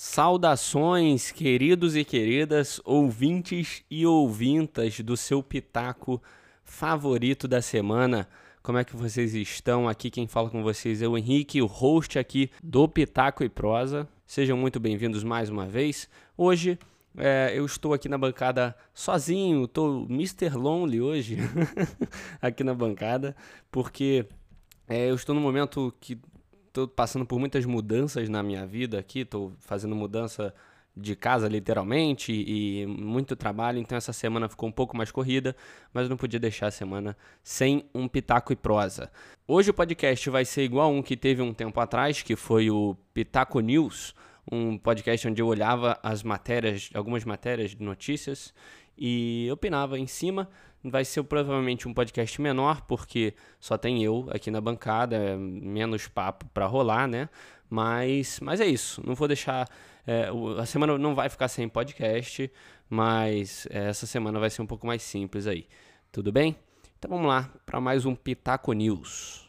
Saudações, queridos e queridas, ouvintes e ouvintas do seu pitaco favorito da semana. Como é que vocês estão? Aqui quem fala com vocês é o Henrique, o host aqui do Pitaco e Prosa. Sejam muito bem-vindos mais uma vez. Hoje é, eu estou aqui na bancada sozinho, estou Mr. Lonely hoje aqui na bancada, porque é, eu estou num momento que estou passando por muitas mudanças na minha vida aqui, estou fazendo mudança de casa literalmente e muito trabalho, então essa semana ficou um pouco mais corrida, mas não podia deixar a semana sem um pitaco e prosa. Hoje o podcast vai ser igual um que teve um tempo atrás, que foi o Pitaco News, um podcast onde eu olhava as matérias, algumas matérias de notícias e opinava em cima. Vai ser provavelmente um podcast menor, porque só tem eu aqui na bancada, é menos papo para rolar, né? Mas, mas é isso. Não vou deixar. É, a semana não vai ficar sem podcast, mas é, essa semana vai ser um pouco mais simples aí. Tudo bem? Então vamos lá para mais um Pitaco News.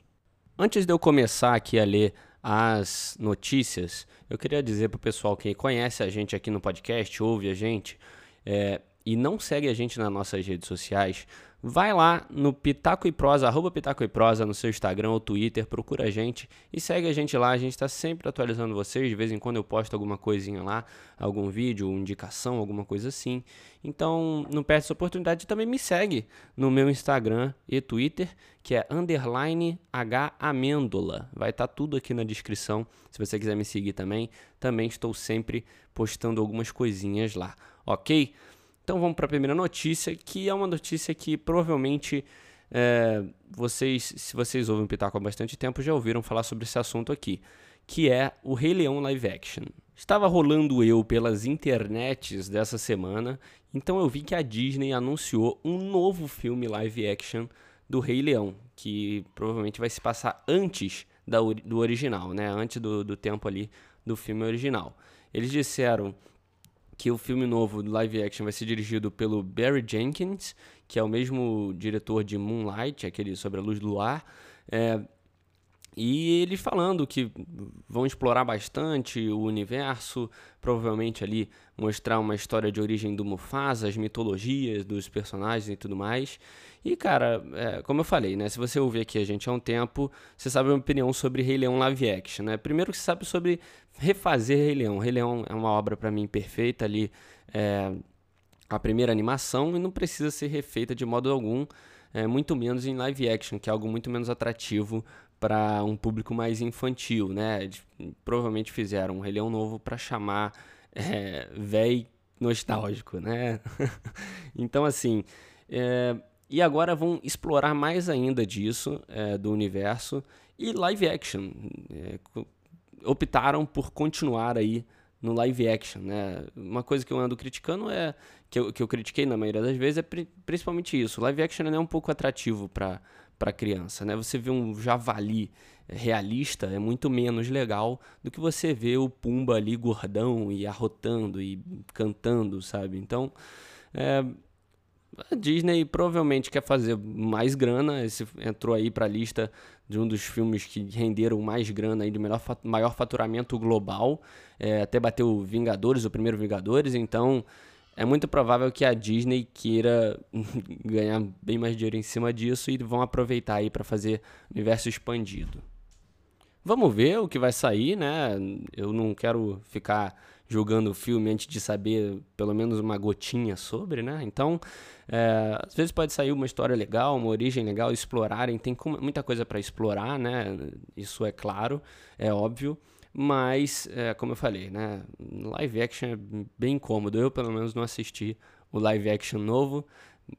Antes de eu começar aqui a ler as notícias, eu queria dizer para o pessoal que conhece a gente aqui no podcast, ouve a gente, é, e não segue a gente nas nossas redes sociais, vai lá no Pitaco e Prosa, arroba Pitaco e Prosa no seu Instagram ou Twitter, procura a gente e segue a gente lá. A gente está sempre atualizando vocês. De vez em quando eu posto alguma coisinha lá, algum vídeo, indicação, alguma coisa assim. Então não perde essa oportunidade. Também me segue no meu Instagram e Twitter, que é underline H Amêndola. Vai estar tá tudo aqui na descrição. Se você quiser me seguir também, também estou sempre postando algumas coisinhas lá, ok? Então vamos para a primeira notícia, que é uma notícia que provavelmente é, vocês, se vocês ouvem Pitaco há bastante tempo, já ouviram falar sobre esse assunto aqui, que é o Rei Leão live action. Estava rolando eu pelas internets dessa semana, então eu vi que a Disney anunciou um novo filme live action do Rei Leão, que provavelmente vai se passar antes da, do original, né? Antes do, do tempo ali do filme original. Eles disseram que o filme novo live action vai ser dirigido pelo Barry Jenkins, que é o mesmo diretor de Moonlight, aquele sobre a luz do luar. É, e eles falando que vão explorar bastante o universo, provavelmente ali mostrar uma história de origem do Mufasa, as mitologias dos personagens e tudo mais. E, cara, é, como eu falei, né? Se você ouvir aqui a gente há um tempo, você sabe a minha opinião sobre Rei Leão live action, né? Primeiro que você sabe sobre refazer Rei Leão. Rei Leão é uma obra para mim perfeita ali, é, a primeira animação e não precisa ser refeita de modo algum, é, muito menos em live action, que é algo muito menos atrativo para um público mais infantil, né? Provavelmente fizeram um Rei novo para chamar é, véi nostálgico, né? então assim, é, e agora vão explorar mais ainda disso, é, do universo, e live action. É, optaram por continuar aí no live action, né? Uma coisa que eu ando criticando é que eu, que eu critiquei na maioria das vezes é pri principalmente isso. Live action é um pouco atrativo para para criança, né? Você vê um javali realista é muito menos legal do que você vê o Pumba ali gordão e arrotando e cantando, sabe? Então, é, a Disney provavelmente quer fazer mais grana. Esse entrou aí para a lista de um dos filmes que renderam mais grana aí, de melhor, maior faturamento global. É, até bateu Vingadores, o primeiro Vingadores. Então é muito provável que a Disney queira ganhar bem mais dinheiro em cima disso e vão aproveitar aí para fazer universo expandido. Vamos ver o que vai sair, né? Eu não quero ficar julgando o filme antes de saber pelo menos uma gotinha sobre, né? Então, é, às vezes pode sair uma história legal, uma origem legal, explorarem, tem muita coisa para explorar, né? Isso é claro, é óbvio. Mas, é, como eu falei, né? Live action é bem cômodo. Eu, pelo menos, não assisti o live action novo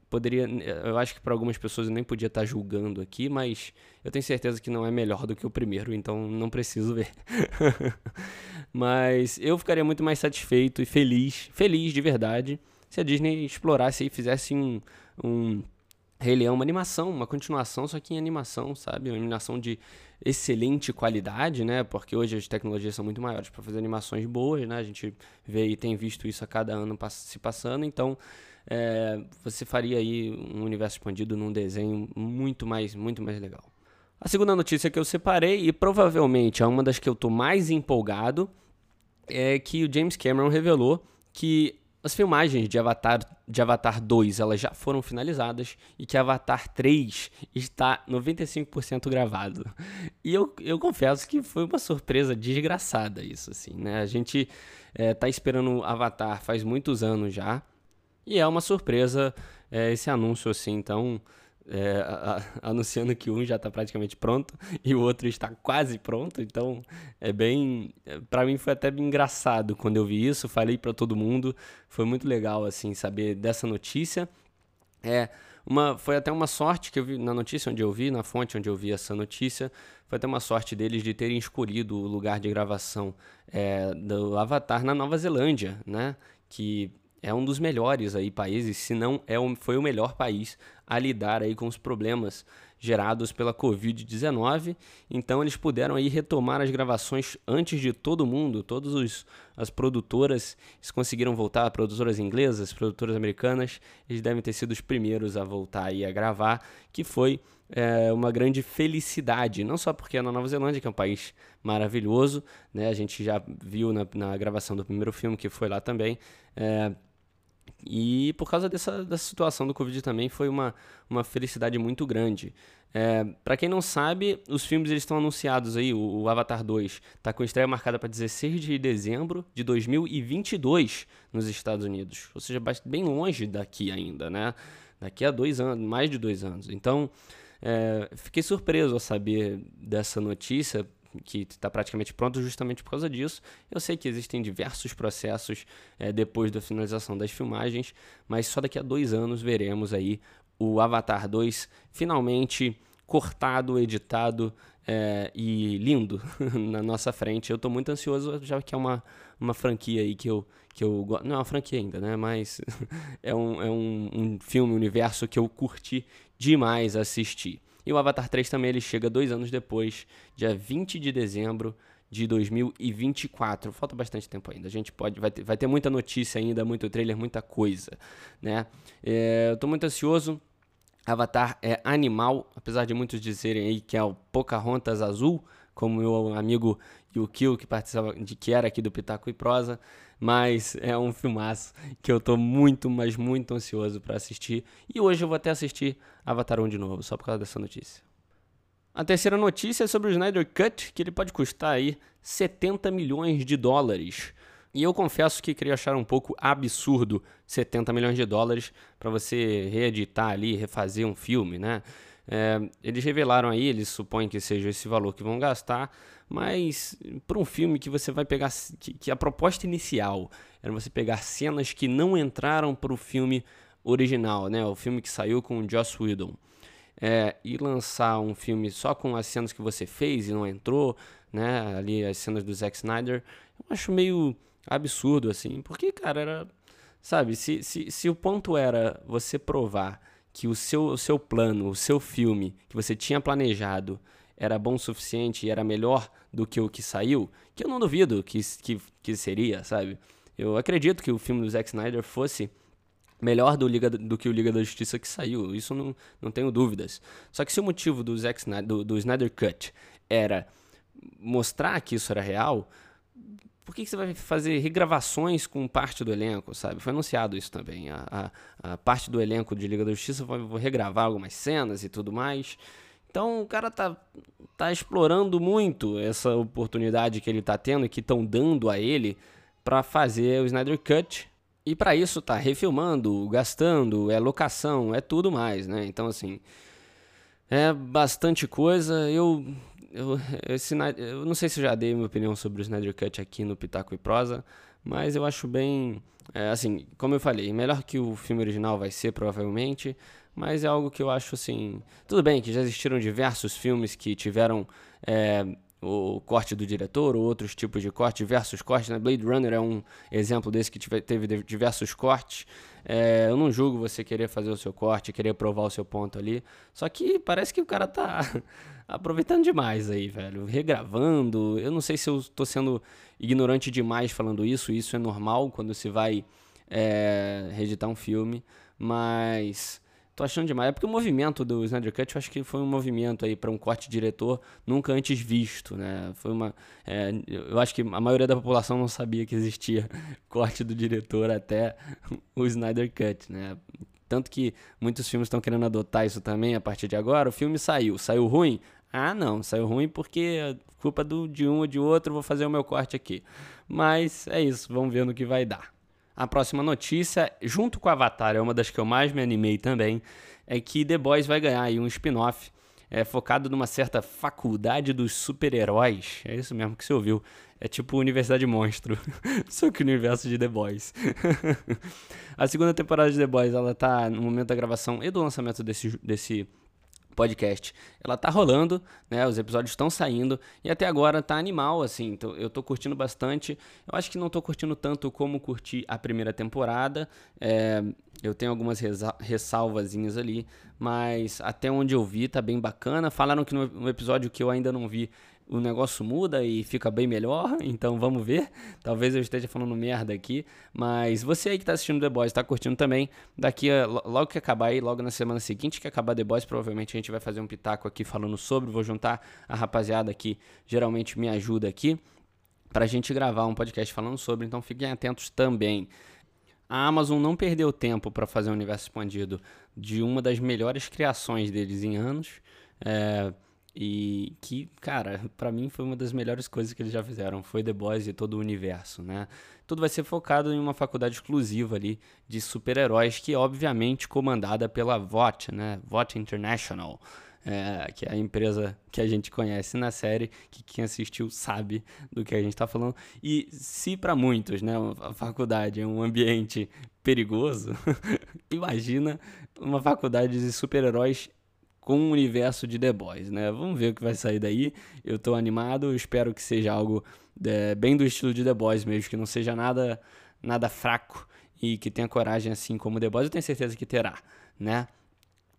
poderia, eu acho que para algumas pessoas eu nem podia estar tá julgando aqui, mas eu tenho certeza que não é melhor do que o primeiro, então não preciso ver. mas eu ficaria muito mais satisfeito e feliz, feliz de verdade, se a Disney explorasse e fizesse um, um Rei Leão, uma animação, uma continuação, só que em animação, sabe? Uma animação de excelente qualidade, né? Porque hoje as tecnologias são muito maiores para fazer animações boas, né? A gente vê e tem visto isso a cada ano se passando, então é, você faria aí um universo expandido num desenho muito mais, muito mais legal. A segunda notícia que eu separei, e provavelmente é uma das que eu estou mais empolgado, é que o James Cameron revelou que as filmagens de Avatar, de Avatar 2 elas já foram finalizadas e que Avatar 3 está 95% gravado. E eu, eu confesso que foi uma surpresa desgraçada isso, assim, né? A gente é, tá esperando Avatar faz muitos anos já e é uma surpresa é, esse anúncio, assim, então é, a, anunciando que um já está praticamente pronto e o outro está quase pronto. Então é bem, é, para mim foi até bem engraçado quando eu vi isso. Falei para todo mundo, foi muito legal assim saber dessa notícia. É uma, foi até uma sorte que eu vi na notícia onde eu vi, na fonte onde eu vi essa notícia, foi até uma sorte deles de terem escolhido o lugar de gravação é, do Avatar na Nova Zelândia, né? Que é um dos melhores aí países, se não é foi o melhor país a lidar aí com os problemas gerados pela Covid-19. Então eles puderam aí retomar as gravações antes de todo mundo, todas as produtoras conseguiram voltar, produtoras inglesas, produtoras americanas, eles devem ter sido os primeiros a voltar aí a gravar, que foi é, uma grande felicidade, não só porque é na Nova Zelândia, que é um país maravilhoso, né? A gente já viu na, na gravação do primeiro filme que foi lá também. É, e por causa dessa, dessa situação do Covid também foi uma, uma felicidade muito grande. É, para quem não sabe, os filmes eles estão anunciados aí, o, o Avatar 2 está com estreia marcada para 16 de dezembro de 2022 nos Estados Unidos. Ou seja, bem longe daqui ainda, né? Daqui a dois anos, mais de dois anos. Então, é, fiquei surpreso ao saber dessa notícia, que está praticamente pronto justamente por causa disso. Eu sei que existem diversos processos é, depois da finalização das filmagens, mas só daqui a dois anos veremos aí o Avatar 2 finalmente cortado, editado é, e lindo na nossa frente. Eu estou muito ansioso, já que é uma, uma franquia aí que eu, que eu gosto. Não é uma franquia ainda, né? Mas é, um, é um, um filme, universo que eu curti demais assistir. E o Avatar 3 também ele chega dois anos depois, dia 20 de dezembro de 2024. Falta bastante tempo ainda. A gente pode vai ter, vai ter muita notícia ainda, muito trailer, muita coisa, né? É, eu tô muito ansioso. Avatar é animal, apesar de muitos dizerem aí que é o Pocahontas azul, como meu amigo Yukio, que participava de que era aqui do Pitaco e Prosa, mas é um filmaço que eu tô muito, mas muito ansioso para assistir. E hoje eu vou até assistir Avatar 1 de novo, só por causa dessa notícia. A terceira notícia é sobre o Snyder Cut, que ele pode custar aí 70 milhões de dólares. E eu confesso que queria achar um pouco absurdo 70 milhões de dólares para você reeditar ali, refazer um filme, né? É, eles revelaram aí, eles supõem que seja esse valor que vão gastar, mas para um filme que você vai pegar, que, que, a proposta inicial era você pegar cenas que não entraram para o filme original, né? O filme que saiu com o Joss Whedon. É, e lançar um filme só com as cenas que você fez e não entrou, né? Ali as cenas do Zack Snyder, eu acho meio absurdo assim, porque cara era, sabe? Se, se, se o ponto era você provar que o seu, o seu plano, o seu filme que você tinha planejado era bom o suficiente e era melhor do que o que saiu, que eu não duvido que, que, que seria, sabe? Eu acredito que o filme do Zack Snyder fosse melhor do, Liga, do que o Liga da Justiça que saiu, isso não, não tenho dúvidas. Só que se o motivo do, Zack Snyder, do, do Snyder Cut era mostrar que isso era real, por que, que, você vai fazer regravações com parte do elenco, sabe? Foi anunciado isso também. A, a, a parte do elenco de Liga da Justiça vai, regravar algumas cenas e tudo mais. Então o cara tá, tá explorando muito essa oportunidade que ele tá tendo e que estão dando a ele para fazer o Snyder Cut. E para isso tá refilmando, gastando, é locação, é tudo mais, né? Então assim, é bastante coisa. Eu eu, esse, eu não sei se eu já dei minha opinião sobre o Snyder Cut aqui no Pitaco e Prosa, mas eu acho bem. É, assim, como eu falei, melhor que o filme original vai ser, provavelmente, mas é algo que eu acho assim. Tudo bem que já existiram diversos filmes que tiveram é, o corte do diretor ou outros tipos de corte, diversos cortes. Né? Blade Runner é um exemplo desse que teve diversos cortes. É, eu não julgo você querer fazer o seu corte, querer provar o seu ponto ali. Só que parece que o cara tá aproveitando demais aí, velho. Regravando. Eu não sei se eu tô sendo ignorante demais falando isso. Isso é normal quando se vai é, reeditar um filme. Mas Tô achando demais. É porque o movimento do Snyder Cut, eu acho que foi um movimento aí para um corte diretor nunca antes visto, né? Foi uma. É, eu acho que a maioria da população não sabia que existia corte do diretor até o Snyder Cut, né? Tanto que muitos filmes estão querendo adotar isso também a partir de agora. O filme saiu. Saiu ruim? Ah, não. Saiu ruim porque é culpa do, de um ou de outro. Vou fazer o meu corte aqui. Mas é isso. Vamos ver no que vai dar. A próxima notícia, junto com Avatar, é uma das que eu mais me animei também, é que The Boys vai ganhar aí um spin-off é, focado numa certa faculdade dos super-heróis. É isso mesmo que você ouviu. É tipo Universidade Monstro, só que o universo de The Boys. a segunda temporada de The Boys, ela tá no momento da gravação e do lançamento desse, desse podcast. Ela tá rolando, né? Os episódios estão saindo e até agora tá animal, assim. Então eu tô curtindo bastante. Eu acho que não tô curtindo tanto como curti a primeira temporada. É, eu tenho algumas ressalvazinhas ali, mas até onde eu vi tá bem bacana. Falaram que no episódio que eu ainda não vi o negócio muda e fica bem melhor, então vamos ver. Talvez eu esteja falando merda aqui, mas você aí que está assistindo The Boys, está curtindo também, daqui a, logo que acabar aí, logo na semana seguinte que acabar The Boys, provavelmente a gente vai fazer um pitaco aqui falando sobre, vou juntar a rapaziada que geralmente me ajuda aqui para a gente gravar um podcast falando sobre, então fiquem atentos também. A Amazon não perdeu tempo para fazer um universo expandido de uma das melhores criações deles em anos. É, e que, cara, para mim foi uma das melhores coisas que eles já fizeram. Foi The Boys e todo o universo, né? Tudo vai ser focado em uma faculdade exclusiva ali de super-heróis, que é obviamente comandada pela VOT, né? VOT International. É, que é a empresa que a gente conhece na série, que quem assistiu sabe do que a gente está falando. E se para muitos, né, a faculdade é um ambiente perigoso, imagina uma faculdade de super-heróis com o universo de The Boys, né? Vamos ver o que vai sair daí. Eu tô animado, espero que seja algo é, bem do estilo de The Boys mesmo, que não seja nada nada fraco e que tenha coragem assim como The Boys, eu tenho certeza que terá, né?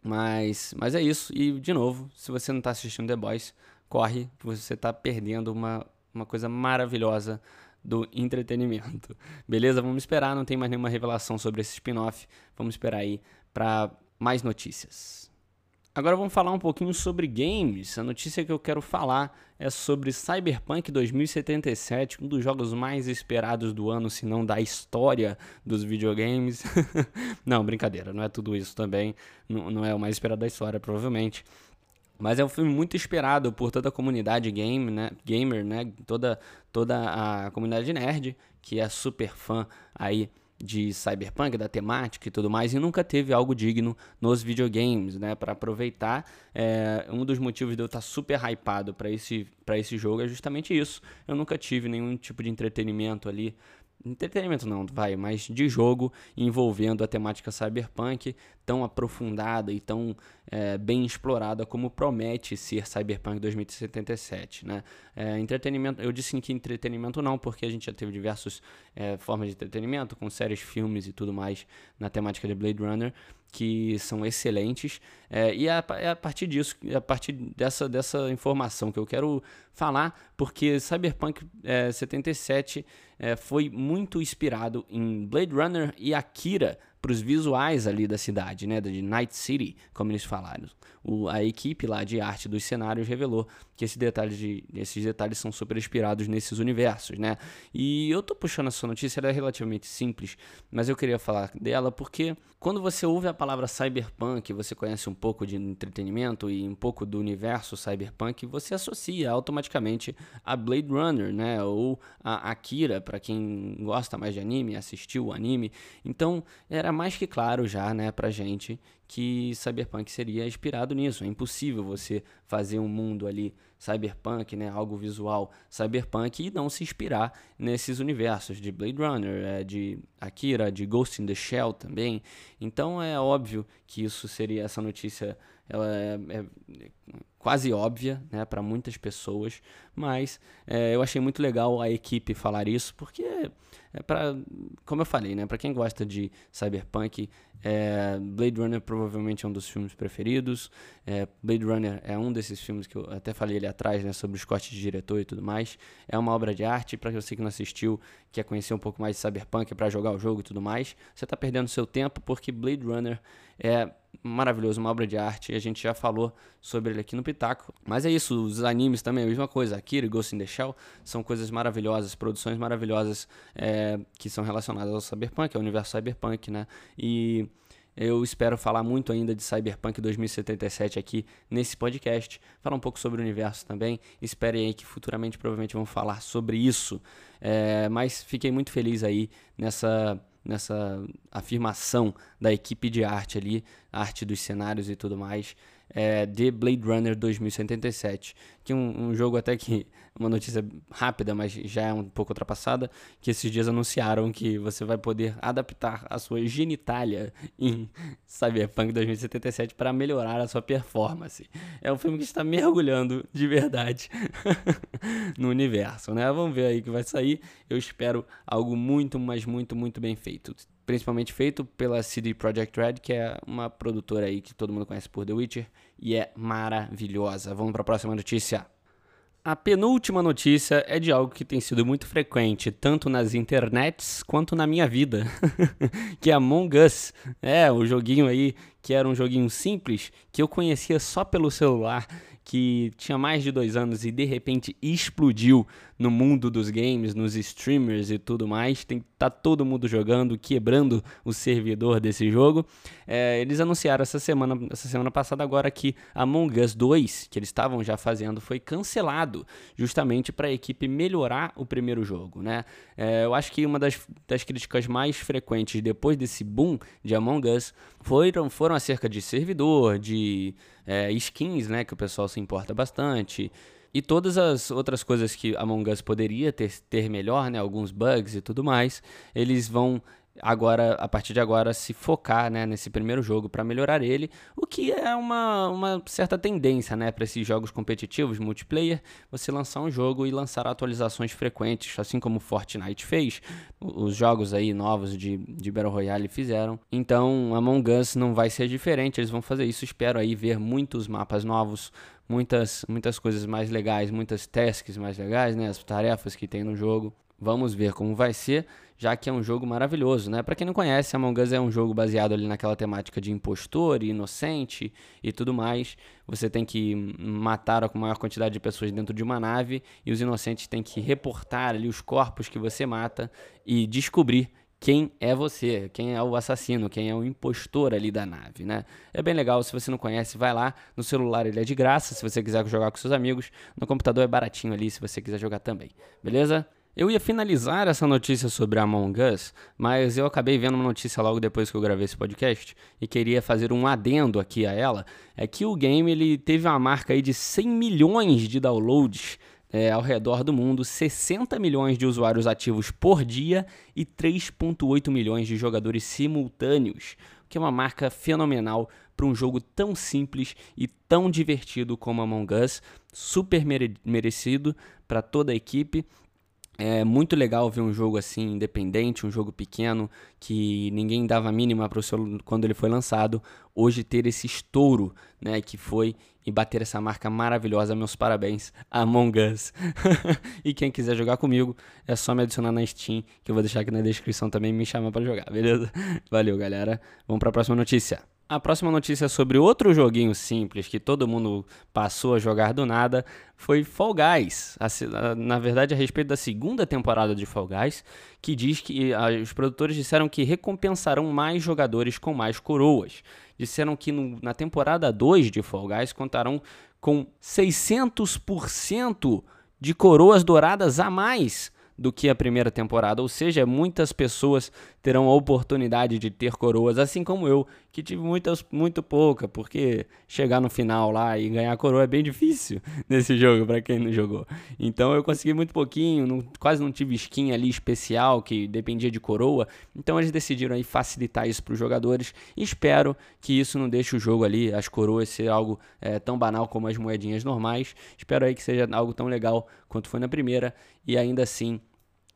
Mas, mas é isso. E de novo, se você não está assistindo The Boys, corre, você está perdendo uma, uma coisa maravilhosa do entretenimento. Beleza? Vamos esperar, não tem mais nenhuma revelação sobre esse spin-off. Vamos esperar aí para mais notícias. Agora vamos falar um pouquinho sobre games. A notícia que eu quero falar é sobre Cyberpunk 2077, um dos jogos mais esperados do ano, se não da história dos videogames. não, brincadeira, não é tudo isso também. Não, não é o mais esperado da história, provavelmente. Mas é um filme muito esperado por toda a comunidade game, né? gamer, né? Toda, toda a comunidade nerd, que é super fã aí de cyberpunk, da temática e tudo mais, e nunca teve algo digno nos videogames, né? Para aproveitar, é, um dos motivos de eu estar super hypado para esse, esse jogo é justamente isso. Eu nunca tive nenhum tipo de entretenimento ali entretenimento não, vai, mas de jogo envolvendo a temática cyberpunk tão aprofundada e tão é, bem explorada como promete ser Cyberpunk 2077, né? É, entretenimento, eu disse que entretenimento não, porque a gente já teve diversas é, formas de entretenimento, com séries, filmes e tudo mais na temática de Blade Runner, que são excelentes. É, e é, a partir disso, a partir dessa, dessa informação que eu quero falar, porque Cyberpunk é, 77 é, foi muito inspirado em Blade Runner e Akira para os visuais ali da cidade, né, de Night City, como eles falaram. O, a equipe lá de arte dos cenários revelou que esse detalhe de, esses detalhes são super inspirados nesses universos, né? E eu tô puxando essa notícia, ela é relativamente simples, mas eu queria falar dela porque quando você ouve a palavra cyberpunk, você conhece um pouco de entretenimento e um pouco do universo cyberpunk, você associa automaticamente a Blade Runner, né? Ou a Akira, para quem gosta mais de anime, assistiu o anime. Então, era mais que claro já, né, pra gente que Cyberpunk seria inspirado nisso. É impossível você fazer um mundo ali cyberpunk, né, algo visual cyberpunk e não se inspirar nesses universos de Blade Runner, é, de Akira, de Ghost in the Shell também. Então é óbvio que isso seria essa notícia, ela é, é quase óbvia, né, para muitas pessoas, mas é, eu achei muito legal a equipe falar isso porque é para, como eu falei, né, para quem gosta de cyberpunk, é, Blade Runner provavelmente é um dos filmes preferidos. É, Blade Runner é um desses filmes que eu até falei ali atrás, né, sobre os cortes de diretor e tudo mais. É uma obra de arte. Para você que não assistiu, quer conhecer um pouco mais de Cyberpunk para jogar o jogo e tudo mais, você está perdendo seu tempo porque Blade Runner é maravilhoso, uma obra de arte. A gente já falou sobre ele aqui no Pitaco. Mas é isso, os animes também é a mesma coisa. Akira Ghost in the Shell são coisas maravilhosas, produções maravilhosas é, que são relacionadas ao Cyberpunk, ao universo Cyberpunk, né? E eu espero falar muito ainda de Cyberpunk 2077 aqui nesse podcast. Falar um pouco sobre o universo também. Esperem aí que futuramente provavelmente vão falar sobre isso. É, mas fiquei muito feliz aí nessa, nessa afirmação da equipe de arte ali, arte dos cenários e tudo mais é, de Blade Runner 2077, que é um, um, jogo até que uma notícia rápida, mas já é um pouco ultrapassada, que esses dias anunciaram que você vai poder adaptar a sua genitália em Cyberpunk 2077 para melhorar a sua performance. É um filme que está mergulhando de verdade no universo, né? Vamos ver aí o que vai sair. Eu espero algo muito, mas muito, muito bem feito principalmente feito pela CD Projekt Red, que é uma produtora aí que todo mundo conhece por The Witcher e é maravilhosa. Vamos para a próxima notícia. A penúltima notícia é de algo que tem sido muito frequente, tanto nas internets quanto na minha vida, que é Among Us. É, o joguinho aí que era um joguinho simples, que eu conhecia só pelo celular que tinha mais de dois anos e de repente explodiu no mundo dos games, nos streamers e tudo mais. Tem, tá todo mundo jogando, quebrando o servidor desse jogo. É, eles anunciaram essa semana, essa semana passada agora que Among Us 2, que eles estavam já fazendo, foi cancelado, justamente para a equipe melhorar o primeiro jogo, né? É, eu acho que uma das, das críticas mais frequentes depois desse boom de Among Us foram, foram acerca de servidor, de é, skins, né, que o pessoal se importa bastante. E todas as outras coisas que Among Us poderia ter, ter melhor, né, alguns bugs e tudo mais, eles vão agora, a partir de agora, se focar né, nesse primeiro jogo para melhorar ele, o que é uma, uma certa tendência né, para esses jogos competitivos, multiplayer, você lançar um jogo e lançar atualizações frequentes, assim como Fortnite fez, os jogos aí novos de, de Battle Royale fizeram. Então, Among Us não vai ser diferente, eles vão fazer isso, espero aí ver muitos mapas novos, muitas, muitas coisas mais legais, muitas tasks mais legais, né, as tarefas que tem no jogo. Vamos ver como vai ser, já que é um jogo maravilhoso, né? Para quem não conhece, Among Us é um jogo baseado ali naquela temática de impostor e inocente e tudo mais. Você tem que matar a maior quantidade de pessoas dentro de uma nave e os inocentes têm que reportar ali os corpos que você mata e descobrir quem é você, quem é o assassino, quem é o impostor ali da nave, né? É bem legal, se você não conhece, vai lá, no celular ele é de graça, se você quiser jogar com seus amigos, no computador é baratinho ali, se você quiser jogar também, beleza? Eu ia finalizar essa notícia sobre Among Us, mas eu acabei vendo uma notícia logo depois que eu gravei esse podcast e queria fazer um adendo aqui a ela. É que o game ele teve uma marca aí de 100 milhões de downloads é, ao redor do mundo, 60 milhões de usuários ativos por dia e 3,8 milhões de jogadores simultâneos, o que é uma marca fenomenal para um jogo tão simples e tão divertido como Among Us, super merecido para toda a equipe é muito legal ver um jogo assim independente, um jogo pequeno que ninguém dava mínima para o seu quando ele foi lançado. Hoje ter esse estouro, né, que foi e bater essa marca maravilhosa. Meus parabéns, Among Us. e quem quiser jogar comigo, é só me adicionar na Steam, que eu vou deixar aqui na descrição também me chamar para jogar, beleza? Valeu, galera. Vamos para a próxima notícia. A próxima notícia sobre outro joguinho simples que todo mundo passou a jogar do nada foi Fall Guys. Na verdade, a respeito da segunda temporada de Fall Guys, que diz que os produtores disseram que recompensarão mais jogadores com mais coroas. Disseram que no, na temporada 2 de Fall Guys contarão com 600% de coroas douradas a mais do que a primeira temporada, ou seja, muitas pessoas terão a oportunidade de ter coroas, assim como eu, que tive muitas, muito pouca, porque chegar no final lá e ganhar coroa é bem difícil nesse jogo, para quem não jogou. Então eu consegui muito pouquinho, não, quase não tive skin ali especial que dependia de coroa, então eles decidiram aí facilitar isso para os jogadores. Espero que isso não deixe o jogo ali, as coroas, ser algo é, tão banal como as moedinhas normais. Espero aí que seja algo tão legal quanto foi na primeira, e ainda assim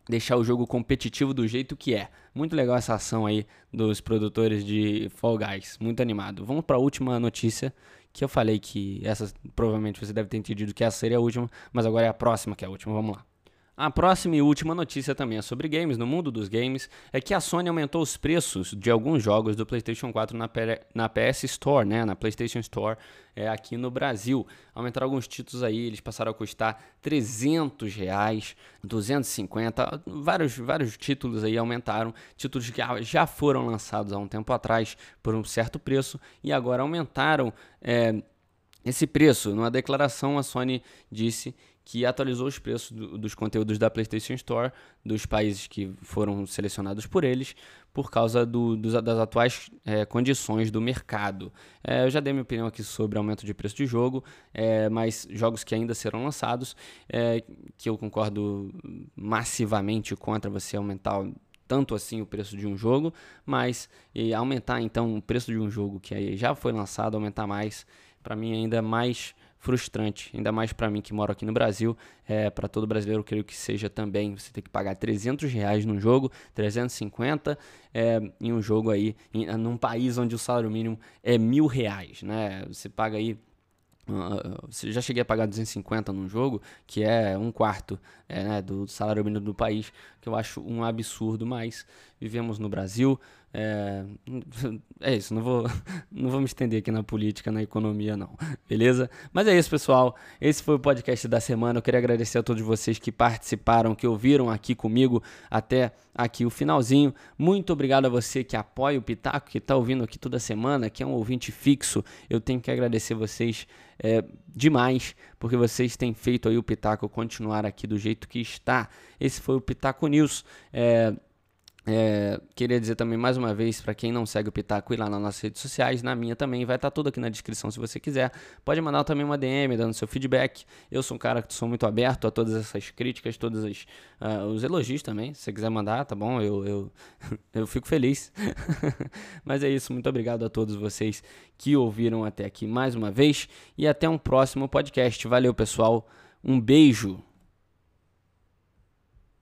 deixar o jogo competitivo do jeito que é. Muito legal essa ação aí dos produtores de Fall Guys, muito animado. Vamos para a última notícia, que eu falei que essa provavelmente você deve ter entendido que essa seria a última, mas agora é a próxima que é a última. Vamos lá. A próxima e última notícia também é sobre games. No mundo dos games, é que a Sony aumentou os preços de alguns jogos do PlayStation 4 na, PS Store, né? Na PlayStation Store é, aqui no Brasil. Aumentaram alguns títulos aí, eles passaram a custar 300 reais, 250, vários, vários títulos aí aumentaram. Títulos que já foram lançados há um tempo atrás por um certo preço e agora aumentaram. É, esse preço, numa declaração, a Sony disse que atualizou os preços do, dos conteúdos da PlayStation Store dos países que foram selecionados por eles por causa do, dos, das atuais é, condições do mercado. É, eu já dei minha opinião aqui sobre aumento de preço de jogo, é, mas jogos que ainda serão lançados, é, que eu concordo massivamente contra você aumentar tanto assim o preço de um jogo, mas aumentar então o preço de um jogo que já foi lançado, aumentar mais, para mim ainda é mais frustrante, ainda mais para mim que moro aqui no Brasil, é, para todo brasileiro eu creio que seja também, você tem que pagar 300 reais num jogo, 350 é, em um jogo aí, em, num país onde o salário mínimo é mil reais, né, você paga aí Uh, já cheguei a pagar 250 num jogo, que é um quarto é, né, do salário mínimo do país, que eu acho um absurdo, mas vivemos no Brasil, é, é isso, não vou, não vou me estender aqui na política, na economia, não. Beleza? Mas é isso, pessoal. Esse foi o podcast da semana. Eu queria agradecer a todos vocês que participaram, que ouviram aqui comigo até aqui o finalzinho. Muito obrigado a você que apoia o Pitaco, que está ouvindo aqui toda semana, que é um ouvinte fixo. Eu tenho que agradecer vocês é, demais, porque vocês têm feito aí o Pitaco continuar aqui do jeito que está. Esse foi o Pitaco News. É, é, queria dizer também mais uma vez para quem não segue o Pitaco ir lá nas nossas redes sociais, na minha também, vai estar tá tudo aqui na descrição se você quiser. Pode mandar também uma DM dando seu feedback. Eu sou um cara que sou muito aberto a todas essas críticas, todos os, uh, os elogios também. Se você quiser mandar, tá bom? Eu, eu, eu fico feliz. Mas é isso, muito obrigado a todos vocês que ouviram até aqui mais uma vez e até um próximo podcast. Valeu, pessoal. Um beijo.